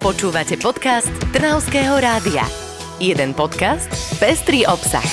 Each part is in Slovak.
Počúvate podcast Trnavského rádia. Jeden podcast, pestrý obsah.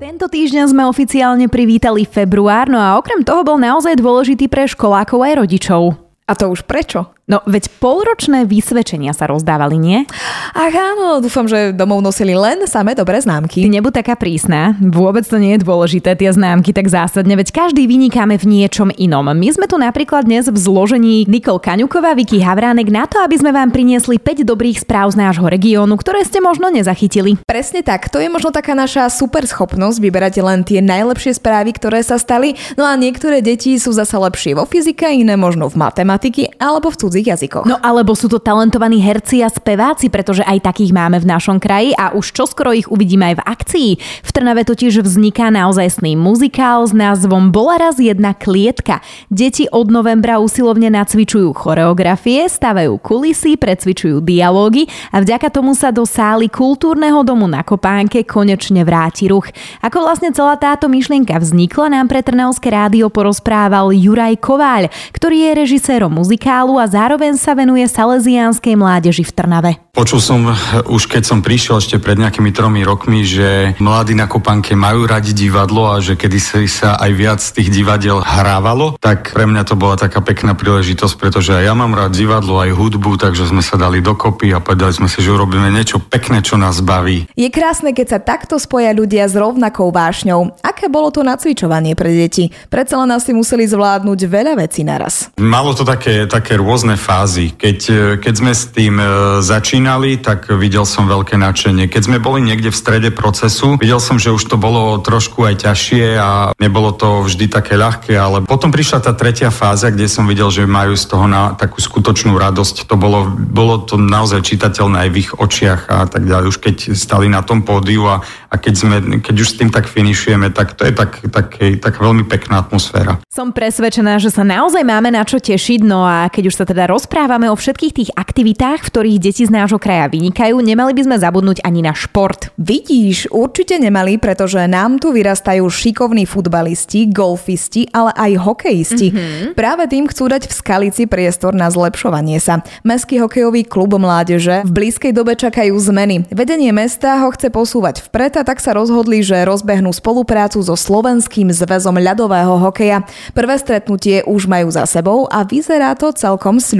Tento týždeň sme oficiálne privítali február, no a okrem toho bol naozaj dôležitý pre školákov aj rodičov. A to už prečo? No, veď polročné vysvedčenia sa rozdávali, nie? Ach áno, dúfam, že domov nosili len samé dobré známky. Ty nebuď taká prísna, vôbec to nie je dôležité, tie známky tak zásadne, veď každý vynikáme v niečom inom. My sme tu napríklad dnes v zložení Nikol Kaňuková, Vicky Havránek na to, aby sme vám priniesli 5 dobrých správ z nášho regiónu, ktoré ste možno nezachytili. Presne tak, to je možno taká naša super schopnosť vyberať len tie najlepšie správy, ktoré sa stali, no a niektoré deti sú zase lepšie vo fyzike, iné možno v matematiky alebo v cudzí cudzích jazykoch. No alebo sú to talentovaní herci a speváci, pretože aj takých máme v našom kraji a už čoskoro ich uvidíme aj v akcii. V Trnave totiž vzniká naozajstný muzikál s názvom Bola raz jedna klietka. Deti od novembra usilovne nacvičujú choreografie, stavajú kulisy, precvičujú dialógy a vďaka tomu sa do sály kultúrneho domu na Kopánke konečne vráti ruch. Ako vlastne celá táto myšlienka vznikla, nám pre Trnavské rádio porozprával Juraj Kováľ, ktorý je režisérom muzikálu a zároveň zároveň sa venuje salesiánskej mládeži v Trnave. Počul som už keď som prišiel ešte pred nejakými tromi rokmi, že mladí na Kopanke majú radi divadlo a že kedy sa aj viac tých divadiel hrávalo, tak pre mňa to bola taká pekná príležitosť, pretože aj ja mám rád divadlo, aj hudbu, takže sme sa dali dokopy a povedali sme si, že urobíme niečo pekné, čo nás baví. Je krásne, keď sa takto spoja ľudia s rovnakou vášňou. Aké bolo to nacvičovanie pre deti? Predsa len asi museli zvládnuť veľa vecí naraz. Malo to také, také rôzne fázy. Keď, e, keď sme s tým e, začínali, tak videl som veľké nadšenie. Keď sme boli niekde v strede procesu, videl som, že už to bolo trošku aj ťažšie a nebolo to vždy také ľahké, ale potom prišla tá tretia fáza, kde som videl, že majú z toho na takú skutočnú radosť. To bolo, bolo to naozaj čitateľné aj v ich očiach a tak ďalej. Už keď stali na tom pódiu a, a keď, sme, keď už s tým tak finišujeme, tak to je tak, tak, tak veľmi pekná atmosféra. Som presvedčená, že sa naozaj máme na čo tešiť, no a keď už sa teda rozprávame o všetkých tých aktivitách, v ktorých deti z nášho kraja vynikajú, nemali by sme zabudnúť ani na šport. Vidíš, určite nemali, pretože nám tu vyrastajú šikovní futbalisti, golfisti, ale aj hokejisti. Mm-hmm. Práve tým chcú dať v Skalici priestor na zlepšovanie sa. Mestský hokejový klub mládeže v blízkej dobe čakajú zmeny. Vedenie mesta ho chce posúvať vpred a tak sa rozhodli, že rozbehnú spoluprácu so Slovenským zväzom ľadového hokeja. Prvé stretnutie už majú za sebou a vyzerá to celkom sľubne.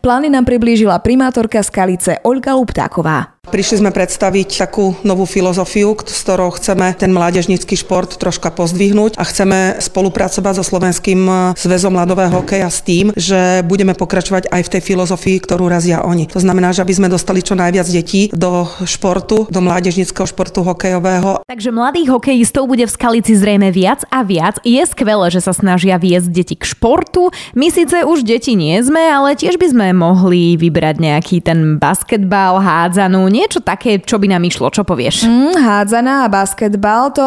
Plány nám priblížila primátorka Skalice Olga Luptáková. Prišli sme predstaviť takú novú filozofiu, s ktorou chceme ten mládežnický šport troška pozdvihnúť a chceme spolupracovať so Slovenským e, zväzom ľadového hokeja s tým, že budeme pokračovať aj v tej filozofii, ktorú razia oni. To znamená, že aby sme dostali čo najviac detí do športu, do mládežnického športu hokejového. Takže mladých hokejistov bude v Skalici zrejme viac a viac. Je skvelé, že sa snažia viesť deti k športu. My síce už deti nie sme, ale tiež by sme mohli vybrať nejaký ten basketbal, hádzanú, niečo také, čo by nám išlo, čo povieš? Mm, hádzaná a basketbal, to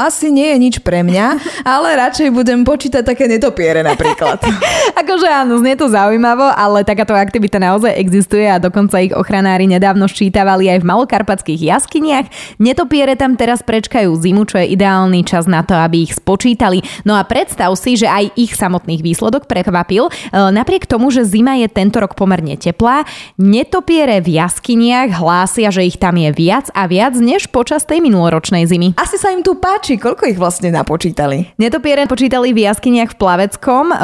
asi nie je nič pre mňa, ale radšej budem počítať také netopiere napríklad. akože áno, znie to zaujímavo, ale takáto aktivita naozaj existuje a dokonca ich ochranári nedávno ščítavali aj v malokarpatských jaskyniach. Netopiere tam teraz prečkajú zimu, čo je ideálny čas na to, aby ich spočítali. No a predstav si, že aj ich samotných výsledok prekvapil. E, napriek tomu, že zima je tento rok pomerne teplá, netopiere v jaskyniach hlásia, že ich tam je viac a viac než počas tej minuloročnej zimy. Asi sa im tu páči, koľko ich vlastne napočítali? Netopiere počítali v jaskyniach v Plaveckom, e,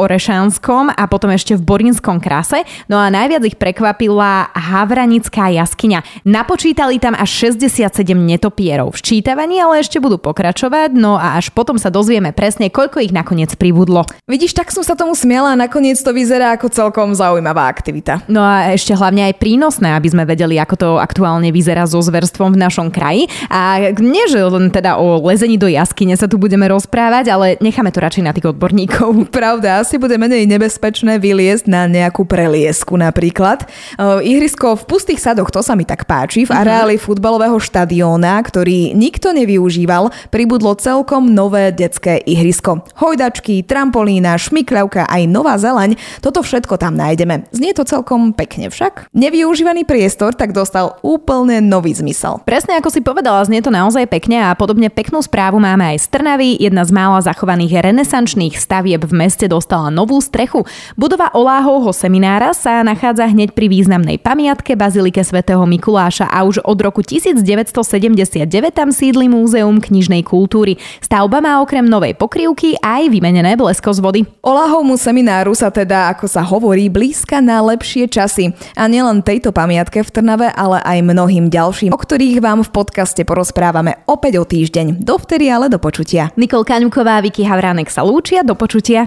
Kuchynsko-Orešanskom a potom ešte v Borinskom krase. No a najviac ich prekvapila Havranická jaskyňa. Napočítali tam až 67 netopierov. V čítavaní ale ešte budú pokračovať, no a až potom sa dozvieme presne, koľko ich nakoniec pribudlo. Vidíš, tak som sa tomu smiela a nakoniec to vyzerá ako celkom zaujímavá aktivita. No a ešte hlavne aj prínosné, aby sme vedeli, ako to aktuálne vyzerá so zverstvom v našom kraji. A nie, že len teda o lezení do jaskyne sa tu budeme rozprávať, ale necháme to radšej na tých odborníkov. Pravda, asi bude menej nebezpečné vyliesť na nejakú preliesku napríklad. Ihrisko v pustých sadoch, to sa mi tak páči. V mhm. areáli mm-hmm. futbalového štadióna, ktorý nikto nevyužíval, pribudlo celkom nové detské ihrisko. Hojdačky, trampolína, šmikľavka aj nová zeleň, toto všetko tam nájdeme. Znie to celkom pekne však. Nevyužívaný priestor tak dostal úplne nový zmysel. Presne ako si povedala, znie to naozaj pekne a podobne peknú správu máme aj z Trnavy. Jedna z mála zachovaných renesančných stavieb v meste dostala novú strechu. Budova Oláhovho seminára sa nachádza hneď pri významnej pamiatke Bazilike svätého Mikuláša a už od roku 1979 tam sídli Múzeum knižnej kultúry. Stavba má okrem novej pokrývky aj vymenené blesko z vody. Olahovmu semináru sa teda, ako sa hovorí, blízka na lepšie časy. A nielen tejto pamiatke v Trnave, ale aj mnohým ďalším, o ktorých vám v podcaste porozprávame opäť o týždeň. Dovtedy ale do počutia. Nikol Kaňuková, Vicky Havránek sa lúčia, do počutia.